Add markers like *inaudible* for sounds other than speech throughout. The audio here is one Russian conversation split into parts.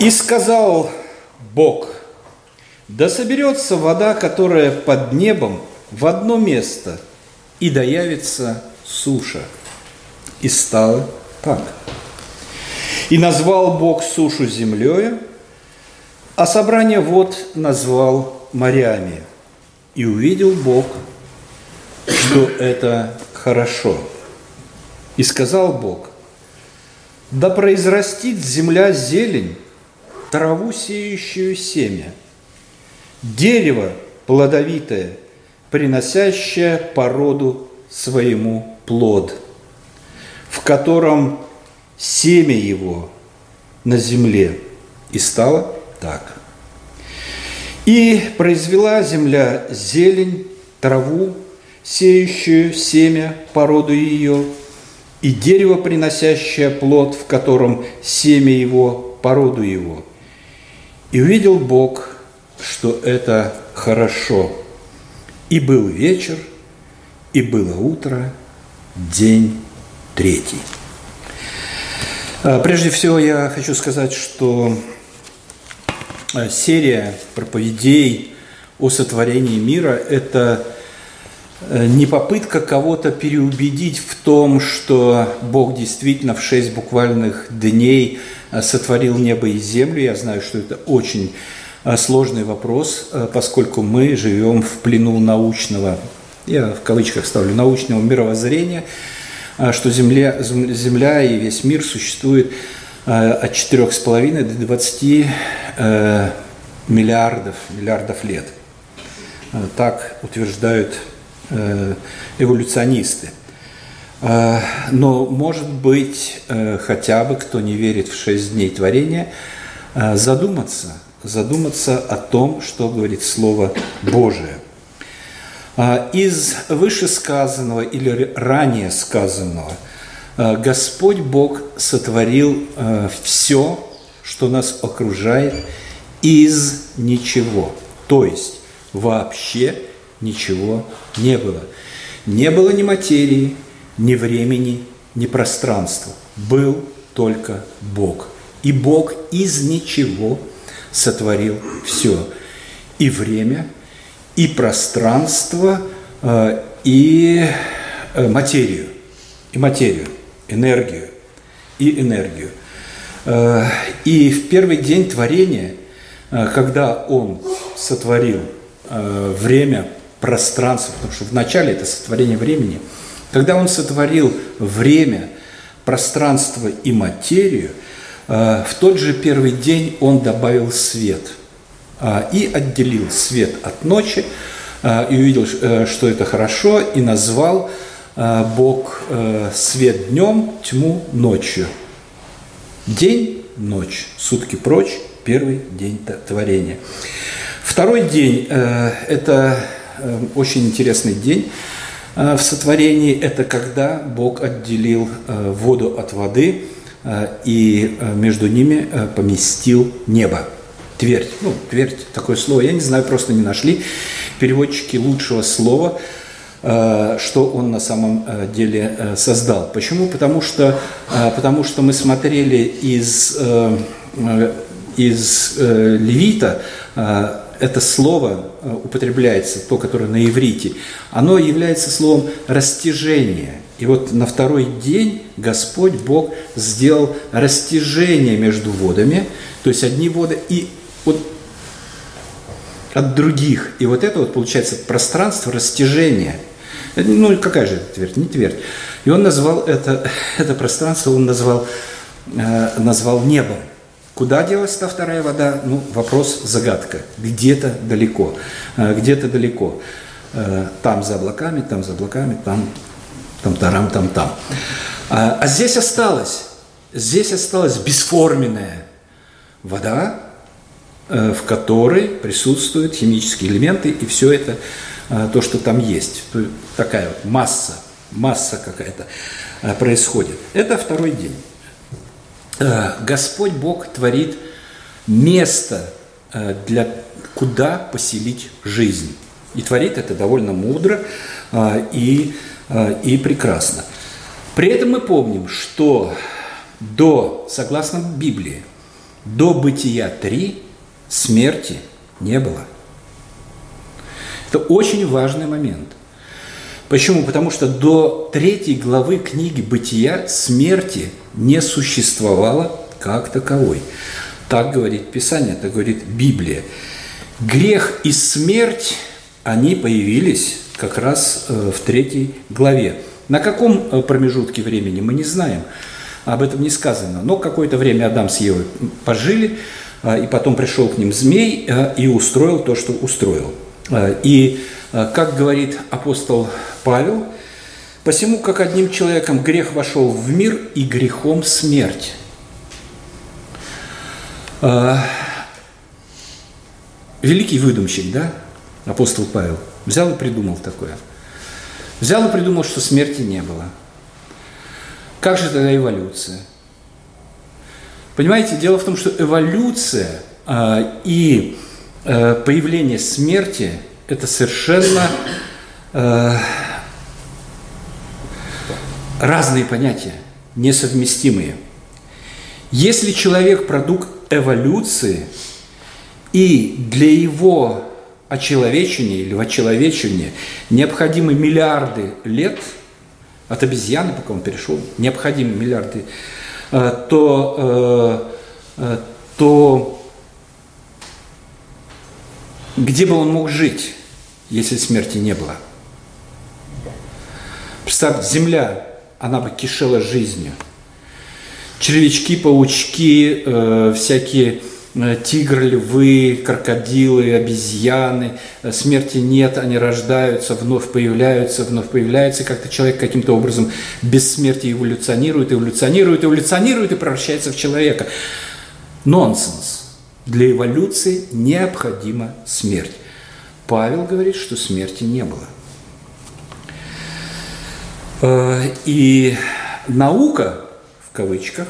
И сказал Бог, да соберется вода, которая под небом, в одно место, и доявится суша. И стало так. И назвал Бог сушу землею, а собрание вод назвал морями. И увидел Бог, что это хорошо. И сказал Бог, да произрастит земля зелень, траву, сеющую семя, дерево плодовитое, приносящее породу своему плод, в котором семя его на земле. И стало так. И произвела земля зелень, траву, сеющую семя, породу ее, и дерево, приносящее плод, в котором семя его, породу его – и увидел Бог, что это хорошо. И был вечер, и было утро, день третий. А, прежде всего я хочу сказать, что а, серия проповедей о сотворении мира – это не попытка кого-то переубедить в том, что Бог действительно в шесть буквальных дней – Э, сотворил небо и землю. Я знаю, что это очень э, сложный вопрос, э, поскольку мы живем в плену научного, я в кавычках ставлю, научного мировоззрения, что Земля, Земля и весь мир существует от 4,5 до 20 миллиардов, миллиардов лет. Так утверждают эволюционисты – Э, но, может быть, э, хотя бы, кто не верит в шесть дней творения, э, задуматься, задуматься о том, что говорит Слово Божие. Из вышесказанного или ранее сказанного Господь Бог сотворил все, что нас окружает, из ничего. То есть вообще ничего не было. Не было ни материи, ни времени, ни пространства. Был только Бог. И Бог из ничего сотворил все. И время, и пространство, э, и э, материю. И материю, энергию, и энергию. Э, и в первый день творения, когда Он сотворил время, пространство, потому что вначале это сотворение времени – когда он сотворил время, пространство и материю, э, в тот же первый день он добавил свет э, и отделил свет от ночи, э, и увидел, что это хорошо, и назвал Бог свет днем, тьму ночью. День, ночь, сутки прочь, первый день творения. Второй день – это очень интересный день, Э, в сотворении – это когда Бог отделил э, воду от воды э, и между ними поместил небо. Твердь. Ну, твердь – такое слово. Я не знаю, просто не нашли переводчики лучшего слова, что он на самом деле создал. Почему? Потому что, потому что мы смотрели из, из Левита это слово э, употребляется, то, которое на иврите, оно является словом растяжение. И вот на второй день Господь Бог сделал растяжение между водами, то есть одни воды и вот от других. И вот это вот получается пространство растяжения. Ну, какая же это твердь? Не твердь. И он назвал это, *laughs* это пространство, он назвал, э, назвал небом. Куда делась та вторая вода? Ну, вопрос загадка. Где-то далеко. Э, где-то далеко. Э, там за облаками, там за облаками, там, там, тарам, там, там. А, а здесь осталось, здесь осталась бесформенная вода, э, в которой присутствуют химические элементы, и все это, то, что там есть. Такая вот масса, масса какая-то происходит. Это второй день. Э, Господь Бог творит место, э, для, куда поселить жизнь. И творит это довольно мудро э, и, и прекрасно. При этом мы помним, что до, согласно Библии, до Бытия 3 смерти не было. Это очень важный момент. Почему? Потому что до третьей главы книги Бытия смерти не существовало как таковой. Так говорит Писание, так говорит Библия. Грех и смерть, они появились как раз э, в третьей главе. На каком э, промежутке времени мы не знаем, об этом не сказано. Но какое-то время Адам с Евой пожили, э, и потом пришел к ним змей и устроил то, что устроил. И, как говорит апостол Павел, посему как одним человеком грех вошел в мир и грехом смерть. Великий выдумщик, да, апостол Павел, взял и придумал такое. Взял и придумал, что смерти не было. Как же тогда эволюция? Понимаете, дело в том, что эволюция э, и э, появление смерти – это совершенно э, разные понятия, несовместимые. Если человек продукт эволюции, и для его очеловечения или вочеловечения необходимы миллиарды лет, от обезьяны, пока он перешел, необходимы миллиарды, э, то, э, э, то где бы он мог жить, если смерти не было? Представь, земля, она бы кишела жизнью. Червячки, паучки, всякие Э, тигры, львы, крокодилы, обезьяны. Э, смерти нет, они рождаются, вновь появляются, вновь появляются. Как-то человек каким-то образом без смерти эволюционирует, эволюционирует, эволюционирует и превращается в человека. Нонсенс. Для эволюции необходима смерть. Павел говорит, что смерти не было. Э, и наука, в кавычках,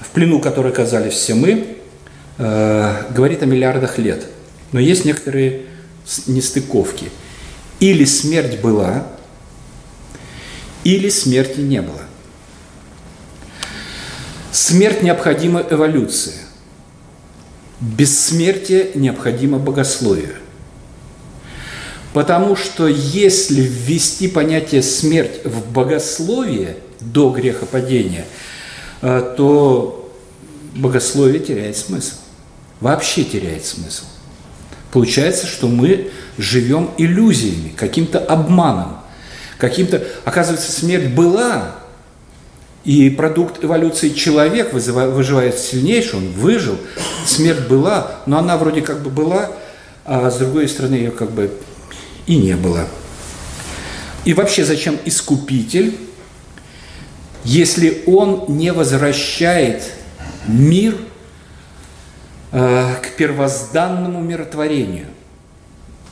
в плену которой оказались все мы, э, говорит о миллиардах лет. Но есть некоторые нестыковки. Или смерть была, или смерти не было. Смерть необходима эволюция. Бессмертие необходимо богословие. Потому что если ввести понятие смерть в богословие до грехопадения, э, то богословие теряет смысл вообще теряет смысл. Получается, что мы живем иллюзиями, каким-то обманом, каким-то... Оказывается, смерть была, и продукт эволюции человек выживает сильнейший, он выжил, смерть была, но она вроде как бы была, а с другой стороны ее как бы и не было. И вообще, зачем искупитель, если он не возвращает мир – Э, к первозданному миротворению.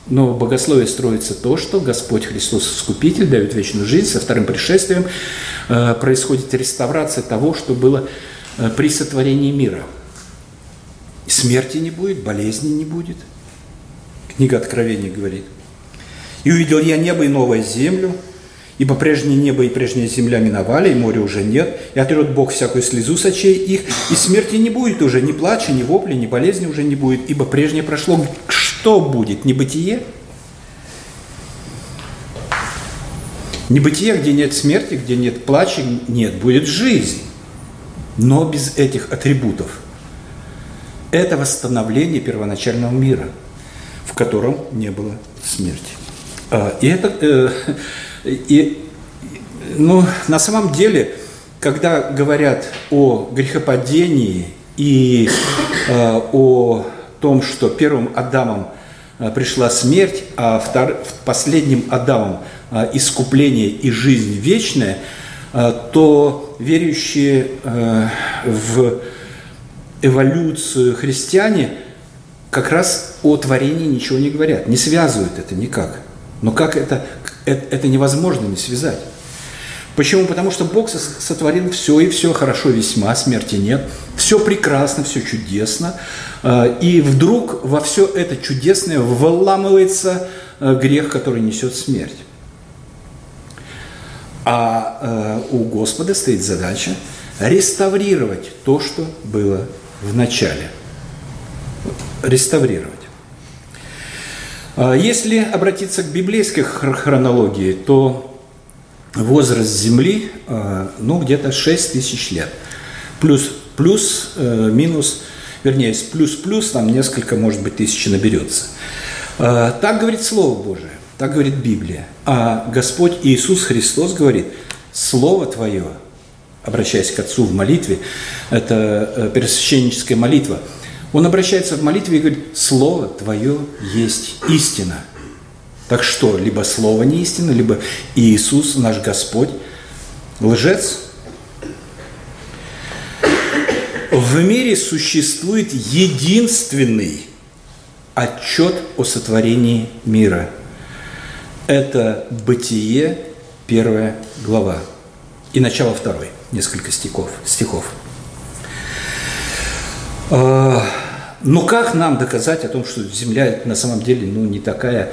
Но в богословие строится то, что Господь Христос Искупитель дает вечную жизнь, со вторым пришествием э, происходит реставрация того, что было э, при сотворении мира. Смерти не будет, болезни не будет. Книга Откровения говорит. «И увидел я небо и новую землю, Ибо прежнее небо и прежняя земля миновали, и моря уже нет, и отрет Бог всякую слезу с очей их, и смерти не будет уже, ни плача, ни вопли, ни болезни уже не будет, ибо прежнее прошло. Что будет? Небытие? Небытие, где нет смерти, где нет плача, нет, будет жизнь. Но без этих атрибутов. Это восстановление первоначального мира, в котором не было смерти. А, и это э, и, ну, на самом деле, когда говорят о грехопадении и э, о том, что первым Адамом э, пришла смерть, а втор, последним Адамом искупление и жизнь вечная, то верующие в эволюцию христиане как раз о творении ничего не говорят, не связывают это никак. Но как это, это, это невозможно не связать. Почему? Потому что Бог сотворил все, и все хорошо весьма, смерти нет, все прекрасно, все чудесно. А, и вдруг во все это чудесное выламывается а, грех, который несет смерть. А, а у Господа стоит задача реставрировать то, что было в начале. Реставрировать. А если обратиться к библейской хронологии, то возраст Земли, э, ну, где-то 6 тысяч лет. Плюс, плюс, э, минус, вернее, плюс-плюс, там несколько, может быть, тысяч наберется. Э, так говорит Слово Божие, так говорит Библия. А Господь Иисус Христос говорит, Слово Твое, обращаясь к Отцу в молитве, это первосвященническая молитва, он обращается в молитве и говорит, Слово Твое есть истина – так что, либо Слово не истина, либо Иисус, наш Господь, лжец. В мире существует единственный отчет о сотворении мира. Это Бытие, первая глава. И начало второй, несколько стихов. стихов. А, но как нам доказать о том, что Земля на самом деле ну, не такая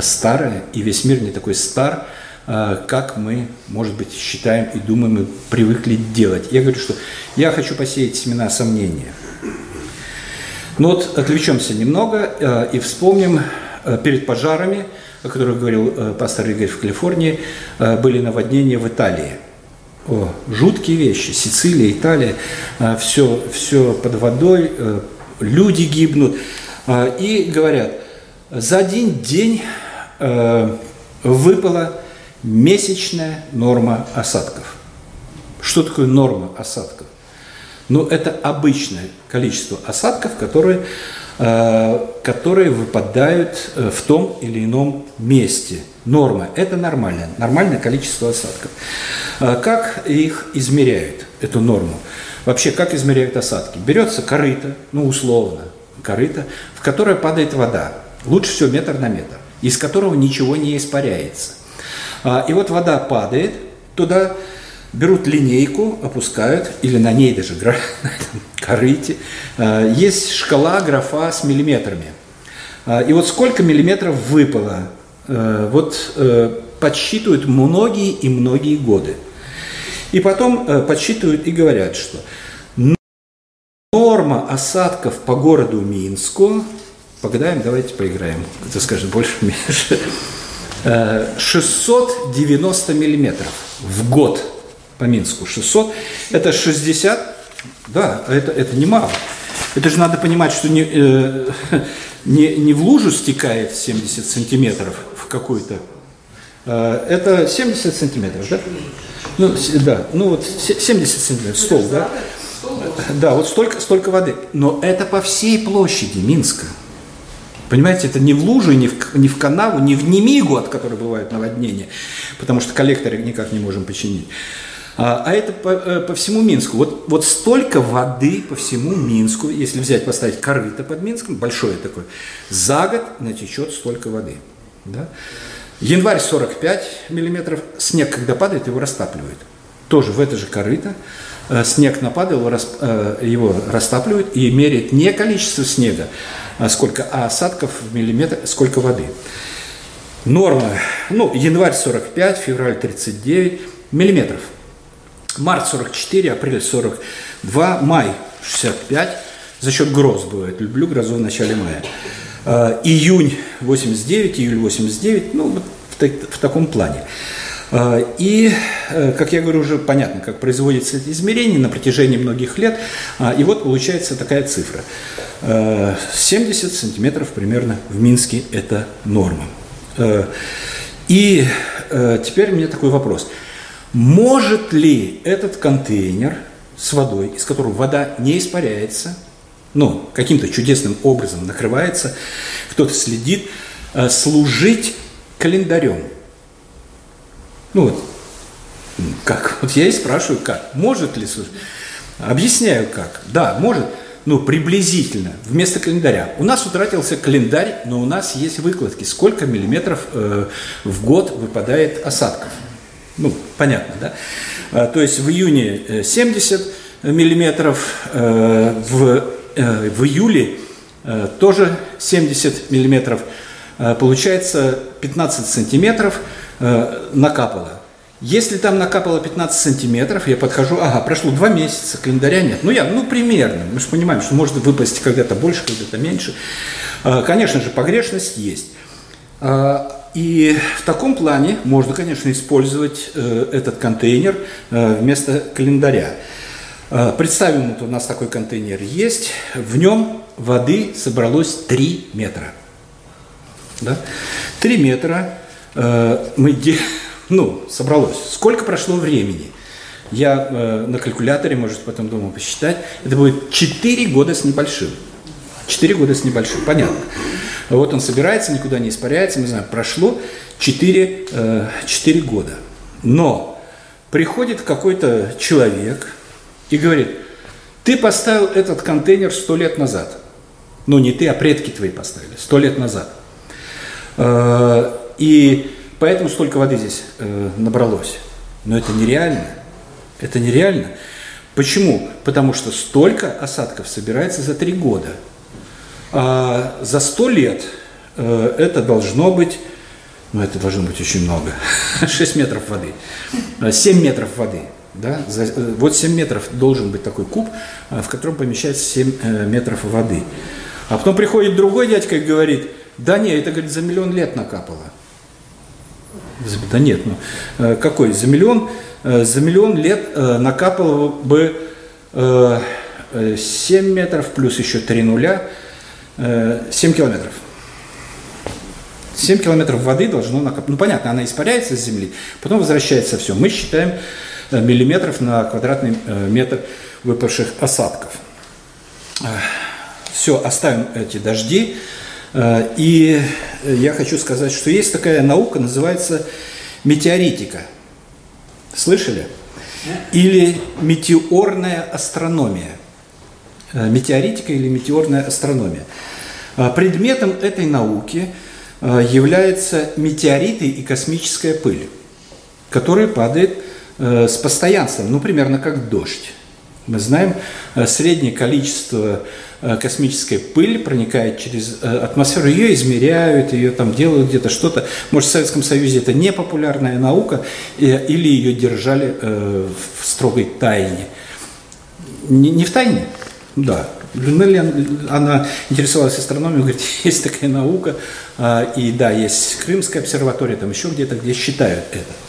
старое, и весь мир не такой стар, а, как мы, может быть, считаем и думаем и привыкли делать. Я говорю, что я хочу посеять семена сомнения. Но вот отвлечемся немного а, и вспомним а, перед пожарами, о которых говорил пастор Игорь в Калифорнии, были наводнения в Италии. О, жуткие вещи. Сицилия, Италия, все, все под водой, люди гибнут. И говорят – за один день э, выпала месячная норма осадков. Что такое норма осадков? Ну, это обычное количество осадков, которые, э, которые выпадают э, в том или ином месте. Норма – это нормальное, нормальное количество осадков. Э, как их измеряют, эту норму? Вообще, как измеряют осадки? Берется корыто, ну, условно, корыто, в которое падает вода. Лучше всего метр на метр, из которого ничего не испаряется. А, и вот вода падает, туда берут линейку, опускают, или на ней даже *laughs* на этом корыте. А, есть шкала, графа с миллиметрами. А, и вот сколько миллиметров выпало, вот э, подсчитывают многие и многие годы. И потом э, подсчитывают и говорят, что норма осадков по городу Минску Погадаем, давайте поиграем. Кто скажет больше, меньше. 690 э, миллиметров в год по Минску. 600. Это 60. Да, это, это немало. Это же надо понимать, что не, э, *laughs* не, не в лужу стекает 70 сантиметров в какую-то. Э, это 70 сантиметров, да? Ну, да, ну вот 70 сантиметров, стол, да? Да, вот столько, столько воды. Но это по всей площади Минска. Понимаете, это не в лужу, не в, не в канаву, не в Немигу, от которой бывают наводнения, потому что коллекторы никак не можем починить. А, а это по, э, по всему Минску. Вот, вот столько воды по всему Минску, если взять, поставить корыто под Минском, большое такое, за год натечет столько воды. Да? Январь 45 миллиметров, снег, когда падает, его растапливают. Тоже в это же корыто Э, снег нападал, э, его растапливают и меряют не количество снега, а сколько, а осадков в миллиметр, сколько воды. Норма, ну, январь 45, февраль 39 миллиметров. Март 44, апрель 42, май 65, за счет гроз бывает. Люблю грозу в начале мая. Э, июнь 89, июль 89, ну, в, таком плане. А, и, э, как я говорю, уже понятно, как производится это измерение на протяжении многих лет. И вот получается такая цифра. 70 э, сантиметров примерно в Минске – это норма. Э, и теперь у меня такой вопрос. Может ли этот контейнер с водой, из которого вода не испаряется, ну, каким-то чудесным образом накрывается, кто-то следит, служить календарем – ну вот, как? *laughs* Вот я и спрашиваю, как? Может ли служить? Объясняю, как. Да, может, ну, приблизительно, вместо календаря. У нас утратился календарь, но у нас есть выкладки, сколько миллиметров э, в год выпадает осадков. Ну, понятно, да? А, то есть в июне 70 э, миллиметров, э, в, э, в июле э, тоже 70 миллиметров. Э, получается 15 сантиметров – накапало. Если там накапало 15 сантиметров, я подхожу, ага, прошло два месяца, календаря нет. Ну, я, ну, примерно. Мы же понимаем, что может выпасть когда-то больше, когда-то меньше. Конечно же, погрешность есть. И в таком плане можно, конечно, использовать этот контейнер вместо календаря. А, представим, вот у нас такой контейнер есть, в нем воды собралось 3 метра. Да? 3 метра э, мы *laughs* ну, собралось. Сколько прошло времени? Я э, на калькуляторе, может, потом дома посчитать. Это будет 4 года с небольшим. 4 года с небольшим, понятно. Вот он собирается, никуда не испаряется, мы знаем, прошло 4, э, 4 года. Но приходит какой-то человек и говорит, ты поставил этот контейнер 100 лет назад. Ну, не ты, а предки твои поставили, 100 лет назад. Э, и Поэтому столько воды здесь э, набралось. Но это нереально. Это нереально. Почему? Потому что столько осадков собирается за три года. А за сто лет э, это должно быть, ну это должно быть очень много, *laughs* 6 метров воды, 7 метров воды. Да? Э, вот 7 метров должен быть такой куб, э, в котором помещается 7 э, метров воды. А потом приходит другой дядька и говорит, да не, это говорит, за миллион лет накапало. Да нет, ну какой? За миллион, за миллион лет накапало бы 7 метров плюс еще 3 нуля, 7 километров. 7 километров воды должно накапать. Ну, понятно, она испаряется с земли, потом возвращается все. Мы считаем миллиметров на квадратный метр выпавших осадков. Все, оставим эти дожди. Э, и я хочу сказать, что есть такая наука, называется метеоритика. Слышали? Или метеорная астрономия. Э, метеоритика или метеорная астрономия. Э, предметом этой науки являются метеориты и космическая пыль, которая падает с постоянством, ну, примерно как дождь. Мы знаем, среднее количество Э, космическая пыль проникает через э, атмосферу, ее измеряют, ее там делают где-то что-то. Может, в Советском Союзе это не популярная наука, или ее держали э, в строгой тайне. Не, не в тайне? Да. Люнелли, она интересовалась астрономией, говорит, *laughs* есть такая наука, и да, есть Крымская обсерватория, там еще где-то, где считают это.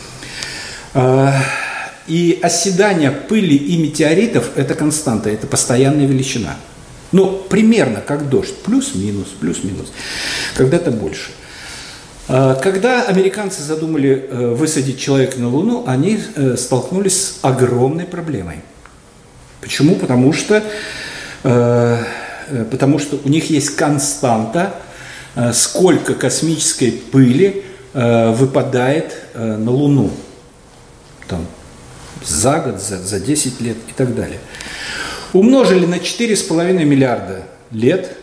И оседание пыли и метеоритов – это константа, это постоянная величина – ну, примерно как дождь, плюс-минус, плюс-минус, когда-то больше. А, когда американцы задумали э, высадить человека на Луну, они э, столкнулись с огромной проблемой. Почему? Потому что, э, потому что у них есть константа, сколько космической пыли выпадает на Луну. Там, за год, за, за 10 лет и так далее умножили на 4,5 миллиарда лет,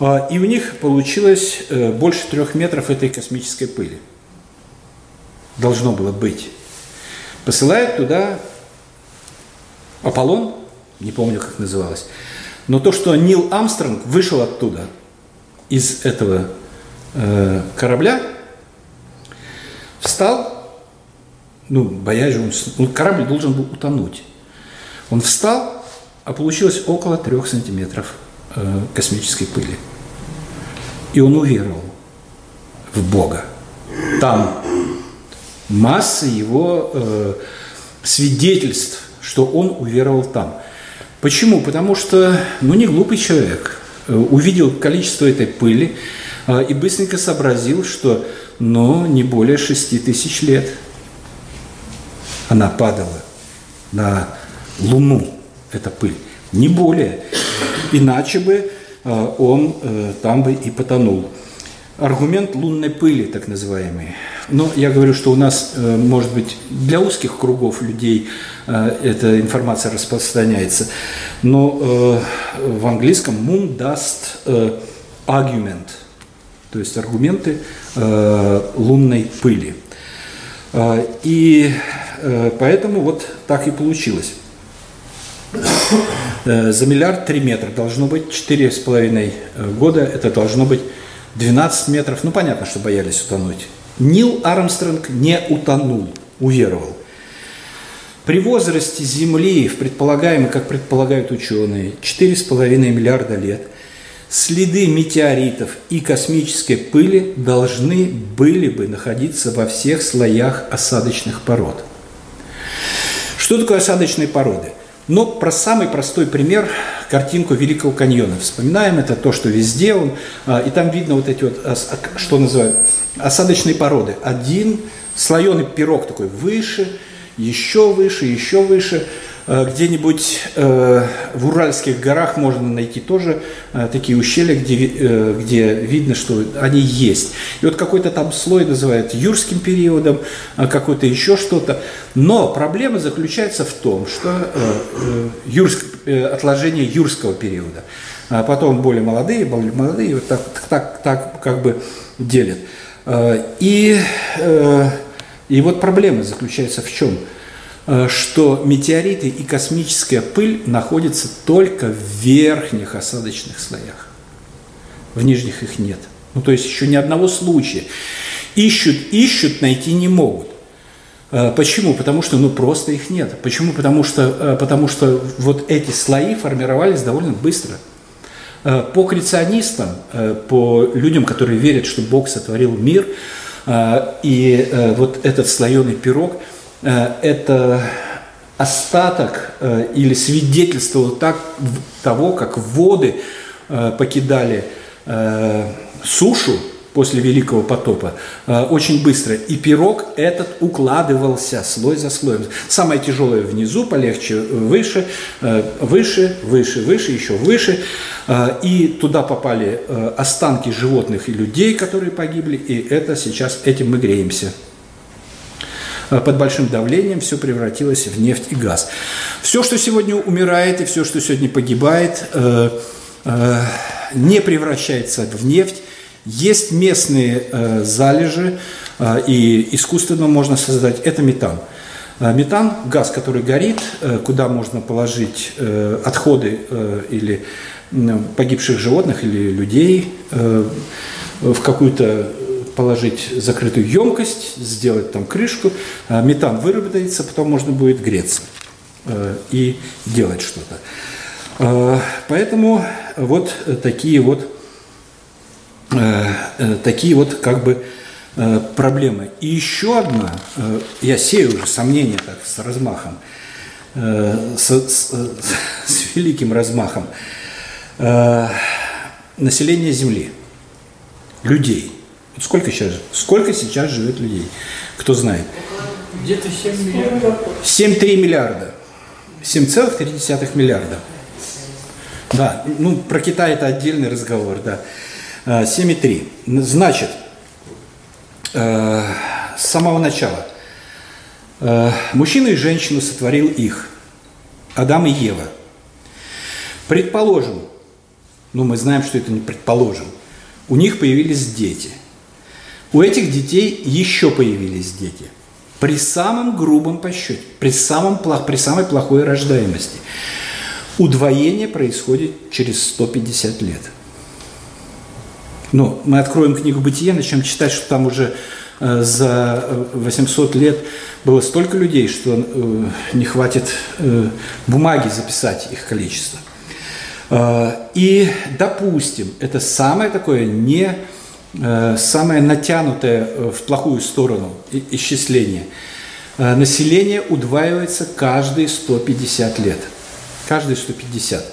а, и у них получилось э, больше трех метров этой космической пыли. Должно было быть. Посылают туда Аполлон, не помню, как называлось, но то, что Нил Амстронг вышел оттуда, из этого э, корабля, встал, ну, боясь он, ну, корабль должен был утонуть. Он встал, а получилось около трех сантиметров э, космической пыли. И он уверовал в Бога. Там масса его э, свидетельств, что он уверовал там. Почему? Потому что, ну, не глупый человек. Э, увидел количество этой пыли э, и быстренько сообразил, что, ну, не более шести тысяч лет она падала на Луну, эта пыль, не более. Иначе бы э, он э, там бы и потонул. Аргумент лунной пыли, так называемый. Но я говорю, что у нас, э, может быть, для узких кругов людей эта информация распространяется. Но в английском moon dust argument, то есть аргументы лунной пыли. И поэтому вот так и получилось. Э, за миллиард три метра должно быть, четыре с половиной э, года это должно быть 12 метров. Ну, понятно, что боялись утонуть. Нил Армстронг не утонул, уверовал. При возрасте Земли, в предполагаемый, как предполагают ученые, 4,5 миллиарда лет, следы метеоритов и космической пыли должны были бы находиться во всех слоях осадочных пород. Что такое осадочные породы? Но про самый простой пример картинку Великого каньона. Вспоминаем это то, что везде он, а, и там видно вот эти вот, а, что называют, осадочные породы. Один слоеный пирог такой выше, еще выше, еще выше. Э, где-нибудь э, в Уральских горах можно найти тоже э, такие ущелья, где, где видно, что они есть. И вот какой-то там слой называют юрским периодом, какой-то еще что-то. Но проблема заключается в том, что юрск, отложение юрского периода. А потом более молодые, более молодые, вот так, так, так как бы делят. И, и вот проблема заключается в чем? Э, что метеориты и космическая пыль находятся только в верхних осадочных слоях. В нижних их нет. Ну, то есть еще ни одного случая. Ищут, ищут, найти не могут. Э, почему? Потому что ну, просто их нет. Почему? Потому что, э, потому что вот эти слои формировались довольно быстро. По креационистам, по людям, которые верят, что Бог сотворил мир, и вот этот слоеный пирог – это остаток э, или свидетельство так, того, как воды э, покидали сушу после Великого потопа очень быстро. И пирог этот укладывался слой за слоем. Самое тяжелое внизу, полегче выше, выше, выше, выше, еще выше. И туда попали останки животных и людей, которые погибли. И это сейчас, этим мы греемся. Э, под большим давлением все превратилось в нефть и газ. Все, что сегодня умирает и все, что сегодня погибает, э, э, не превращается в нефть. Есть местные залежи, и искусственно можно создать, это метан. Метан – газ, который горит, куда можно положить отходы или погибших животных или людей в какую-то положить закрытую емкость, сделать там крышку, а метан выработается, потом можно будет греться э, и делать что-то. Э, поэтому вот такие вот, э, такие вот как бы проблемы. И еще одна, я сею уже сомнения так с размахом, с, с, *laughs* с великим размахом, население Земли, людей – Сколько сейчас, сколько сейчас живет людей? Кто знает? Где-то 7 миллиардов. 7,3 миллиарда. 7,3 миллиарда. Да, ну про Китай это отдельный разговор, да. 7,3. А, Значит, э, с самого начала э, мужчину и женщину сотворил их, Адам и Ева. Предположим, ну мы знаем, что это не предположим, у них появились дети – у этих детей еще появились дети. При самом грубом посчете, при, самом, при самой плохой рождаемости. Удвоение происходит через 150 лет. Но мы откроем книгу «Бытие», начнем читать, что там уже э, за 800 лет было столько людей, что э, не хватит э, бумаги записать их количество. Э, и, допустим, это самое такое не Э, самое натянутое э, в плохую сторону исчисление. Э, население удваивается каждые 150 лет. Каждые 150.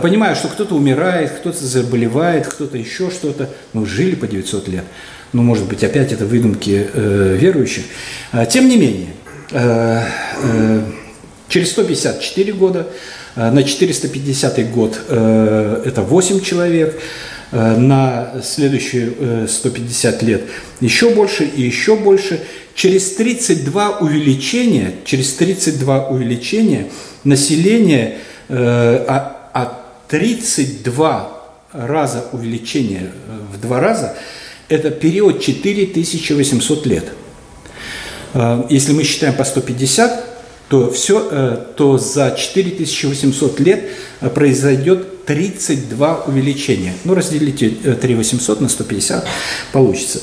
Понимаю, что кто-то умирает, кто-то заболевает, кто-то еще что-то. Мы жили по 900 лет. Ну, может быть, опять это выдумки э, верующих. Тем не менее, э, э, через 154 года, э, на 450 год э, это 8 человек, Э, на следующие 150 э, лет еще больше и еще больше. Через 32 увеличения, через 32 увеличения население, э, а, а 32 раза увеличение в два раза, это период 4800 лет. Если мы считаем по 150, то, все, то за 4800 лет произойдет 32 увеличения. Ну, разделите 3800 э, на 150, получится.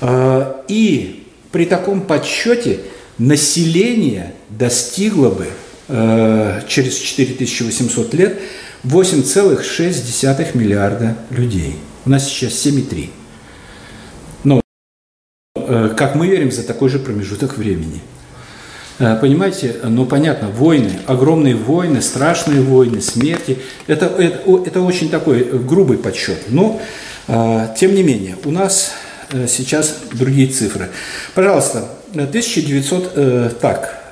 А, и при таком подсчете население достигло бы э, через 4800 лет 8,6 миллиарда людей. У нас сейчас 7,3. Но, э, как мы верим, за такой же промежуток времени. Э, понимаете, ну понятно, войны, огромные войны, страшные войны, смерти, это, это, это очень такой грубый подсчет. Но, тем не менее, у нас сейчас другие цифры. Пожалуйста, 1900, так,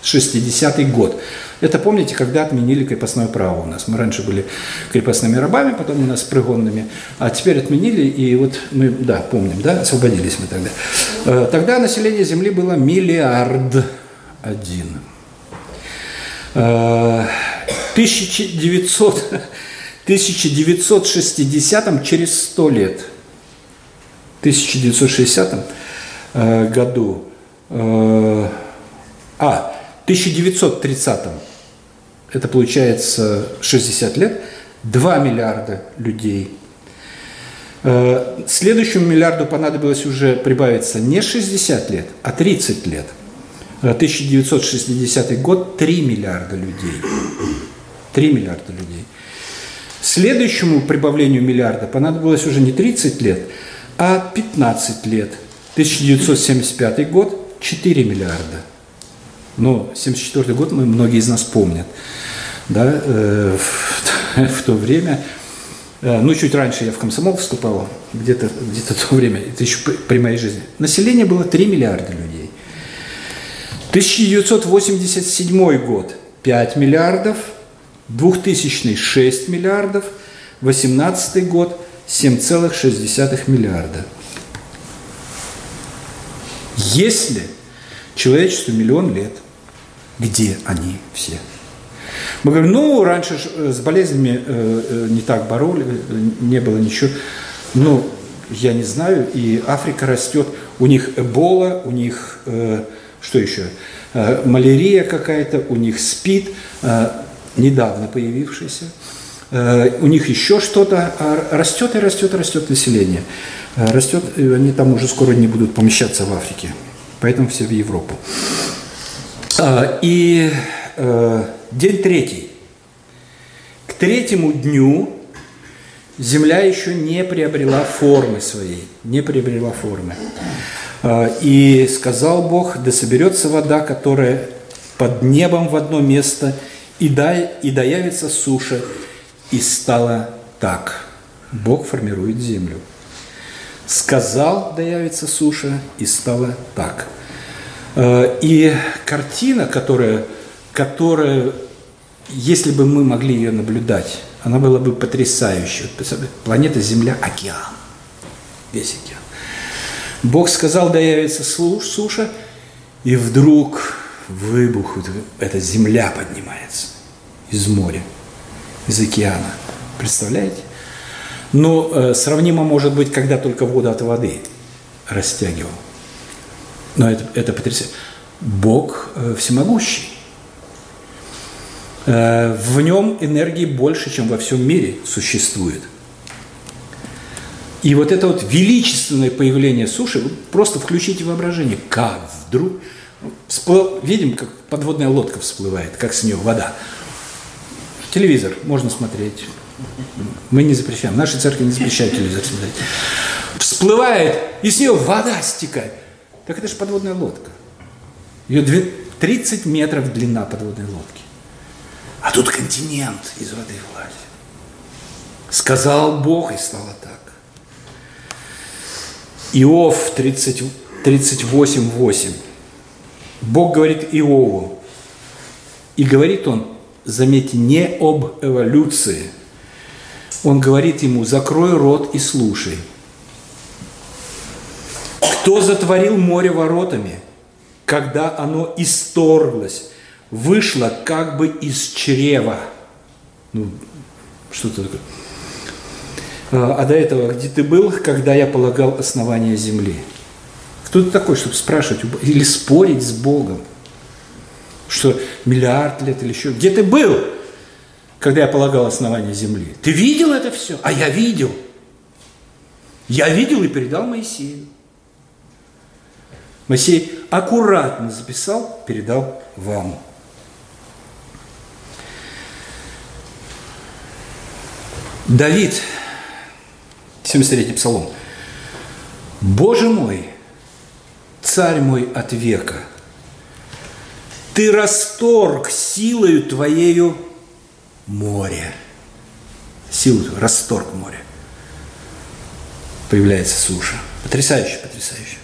1860 год. Это помните, когда отменили крепостное право у нас. Мы раньше были крепостными рабами, потом у нас пригонными, а теперь отменили, и вот мы, да, помним, да, освободились мы тогда. Э, тогда население Земли было миллиард один. 1900, 1960 через 100 лет, в 1960 э, году, э, а, 1930 это получается 60 лет, 2 миллиарда людей. Э, следующему миллиарду понадобилось уже прибавиться не 60 лет, а 30 лет. 1960 э, год 3 миллиарда людей. 3 миллиарда людей. Следующему прибавлению миллиарда понадобилось уже не 30 лет, а 15 лет. 1975 год 4 миллиарда. Но 74 год мы многие из нас помнят. Да, э, в, *laughs* в то время, э, ну, чуть раньше я в комсомол вступал, где-то где то время, это еще при моей жизни. Население было 3 миллиарда людей. 1987 год 5 миллиардов, 2000 6 миллиардов, 2018 год 7,6 миллиарда. Если человечеству миллион лет – где они все? Мы говорим, ну, раньше э, с болезнями э, э, не так бороли, не было ничего. Ну, я не знаю, и Африка растет, у них эбола, у них, что еще, малярия какая-то, у них спид, недавно появившийся, у них еще что-то, а растет и растет и растет население. Растет, они там уже скоро не будут помещаться в Африке, поэтому все в Европу. А, и э, день третий. К третьему дню земля еще не приобрела формы своей, не приобрела формы. А, и сказал Бог, да соберется вода, которая под небом в одно место, и, дай, и доявится суша, и стало так. Бог формирует землю. Сказал, доявится суша, и стало так. Э, и картина, которая, которая, если бы мы могли ее наблюдать, она была бы потрясающей. Планета Земля – океан. Весь океан. Бог сказал, да явится суша, и вдруг выбух, эта земля поднимается из моря, из океана. Представляете? Но э, сравнимо может быть, когда только воду от воды растягивал. Но это, это потрясающе. Бог э, всемогущий. Э, в нем энергии больше, чем во всем мире существует. И вот это вот величественное появление суши, просто включите воображение, как вдруг всплыл, видим, как подводная лодка всплывает, как с нее вода. Телевизор можно смотреть. Мы не запрещаем. Наши церкви не запрещают телевизор смотреть. Всплывает, и с нее вода стекает. Так это же подводная лодка. Ее 30 метров длина подводной лодки. А тут континент из воды вылазит. Сказал Бог, и стало так. Иов 30, 38.8. Бог говорит Иову. И говорит он, заметьте, не об эволюции. Он говорит ему, закрой рот и слушай – кто затворил море воротами, когда оно исторглось, вышло как бы из чрева? Ну, что-то такое. А, а до этого, где ты был, когда я полагал основание земли? Кто ты такой, чтобы спрашивать или спорить с Богом? Что миллиард лет или еще? Где ты был, когда я полагал основание земли? Ты видел это все? А я видел. Я видел и передал Моисею. Моисей аккуратно записал, передал вам. Давид, 73-й псалом. «Боже мой, царь мой от века, ты расторг силою твоею море». Силу расторг море. Появляется суша. Потрясающе, потрясающе.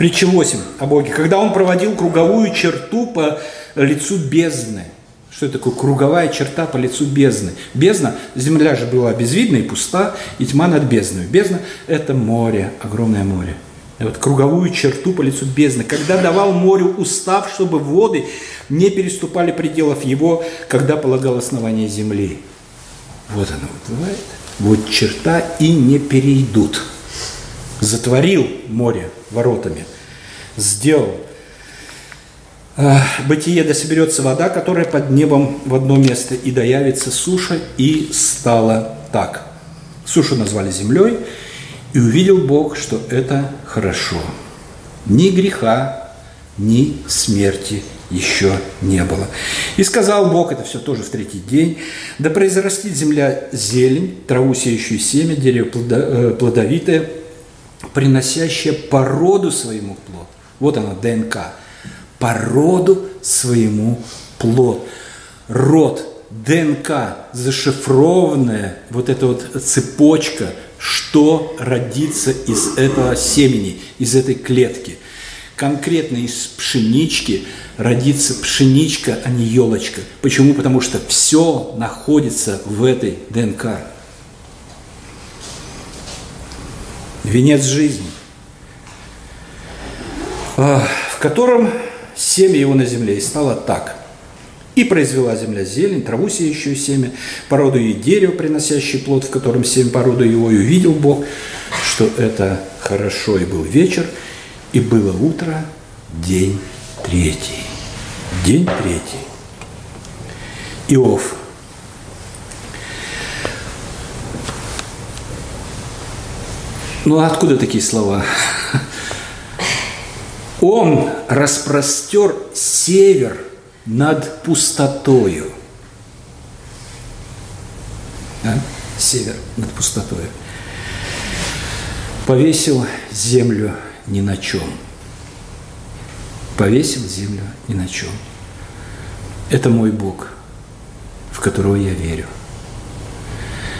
Притча 8 о Боге. Когда он проводил круговую черту по лицу бездны – что это такое круговая черта по лицу бездны? Бездна, земля же была безвидна и пуста, и тьма над бездной. Бездна – это море, огромное море. И вот круговую черту по лицу бездны. Когда давал морю устав, чтобы воды не переступали пределов его, когда полагал основание земли. Вот оно бывает. Вот черта и не перейдут. Затворил море воротами. Сделал бытие да соберется вода, которая под небом в одно место, и доявится суша, и стало так. Сушу назвали землей, и увидел Бог, что это хорошо. Ни греха, ни смерти еще не было. И сказал Бог, это все тоже в третий день, да произрастит земля зелень, траву сеющую семя, дерево э, плодовитое, приносящее породу своему плод. Вот она, ДНК – по роду своему плод. Род, ДНК, зашифрованная вот эта вот цепочка, что родится из этого семени, из этой клетки. Конкретно из пшенички родится пшеничка, а не елочка. Почему? Потому что все находится в этой ДНК. Венец жизни, а, в котором семя его на земле, и стало так. И произвела земля зелень, траву сеющую семя, породу и дерево, приносящий плод, в котором семь породу его, и увидел Бог, что это хорошо, и был вечер, и было утро, день третий. День третий. Иов. Ну а откуда такие слова? Он распростер север над пустотою. Да? Север над пустотою. Повесил землю ни на чем. Повесил землю ни на чем. Это мой Бог, в которого я верю.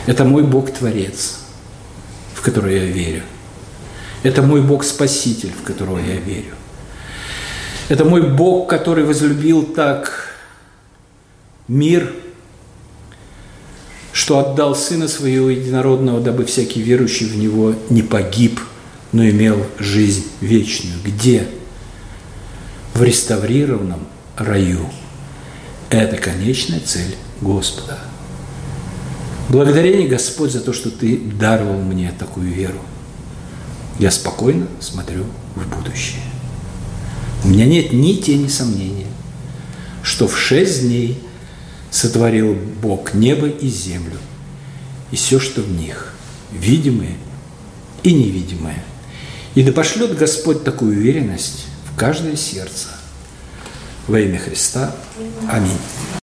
Это мой Бог-творец, в которого я верю. Это мой Бог-спаситель, в которого я верю. Это мой Бог, который возлюбил так мир, что отдал Сына Своего Единородного, дабы всякий верующий в Него не погиб, но имел жизнь вечную. Где? В реставрированном раю. Это конечная цель Господа. Благодарение, Господь, за то, что Ты даровал мне такую веру. Я спокойно смотрю в будущее. У меня нет ни тени сомнения, что в шесть дней сотворил Бог небо и землю, и все, что в них, видимое и невидимое. И да пошлет Господь такую уверенность в каждое сердце. Во имя Христа. Аминь.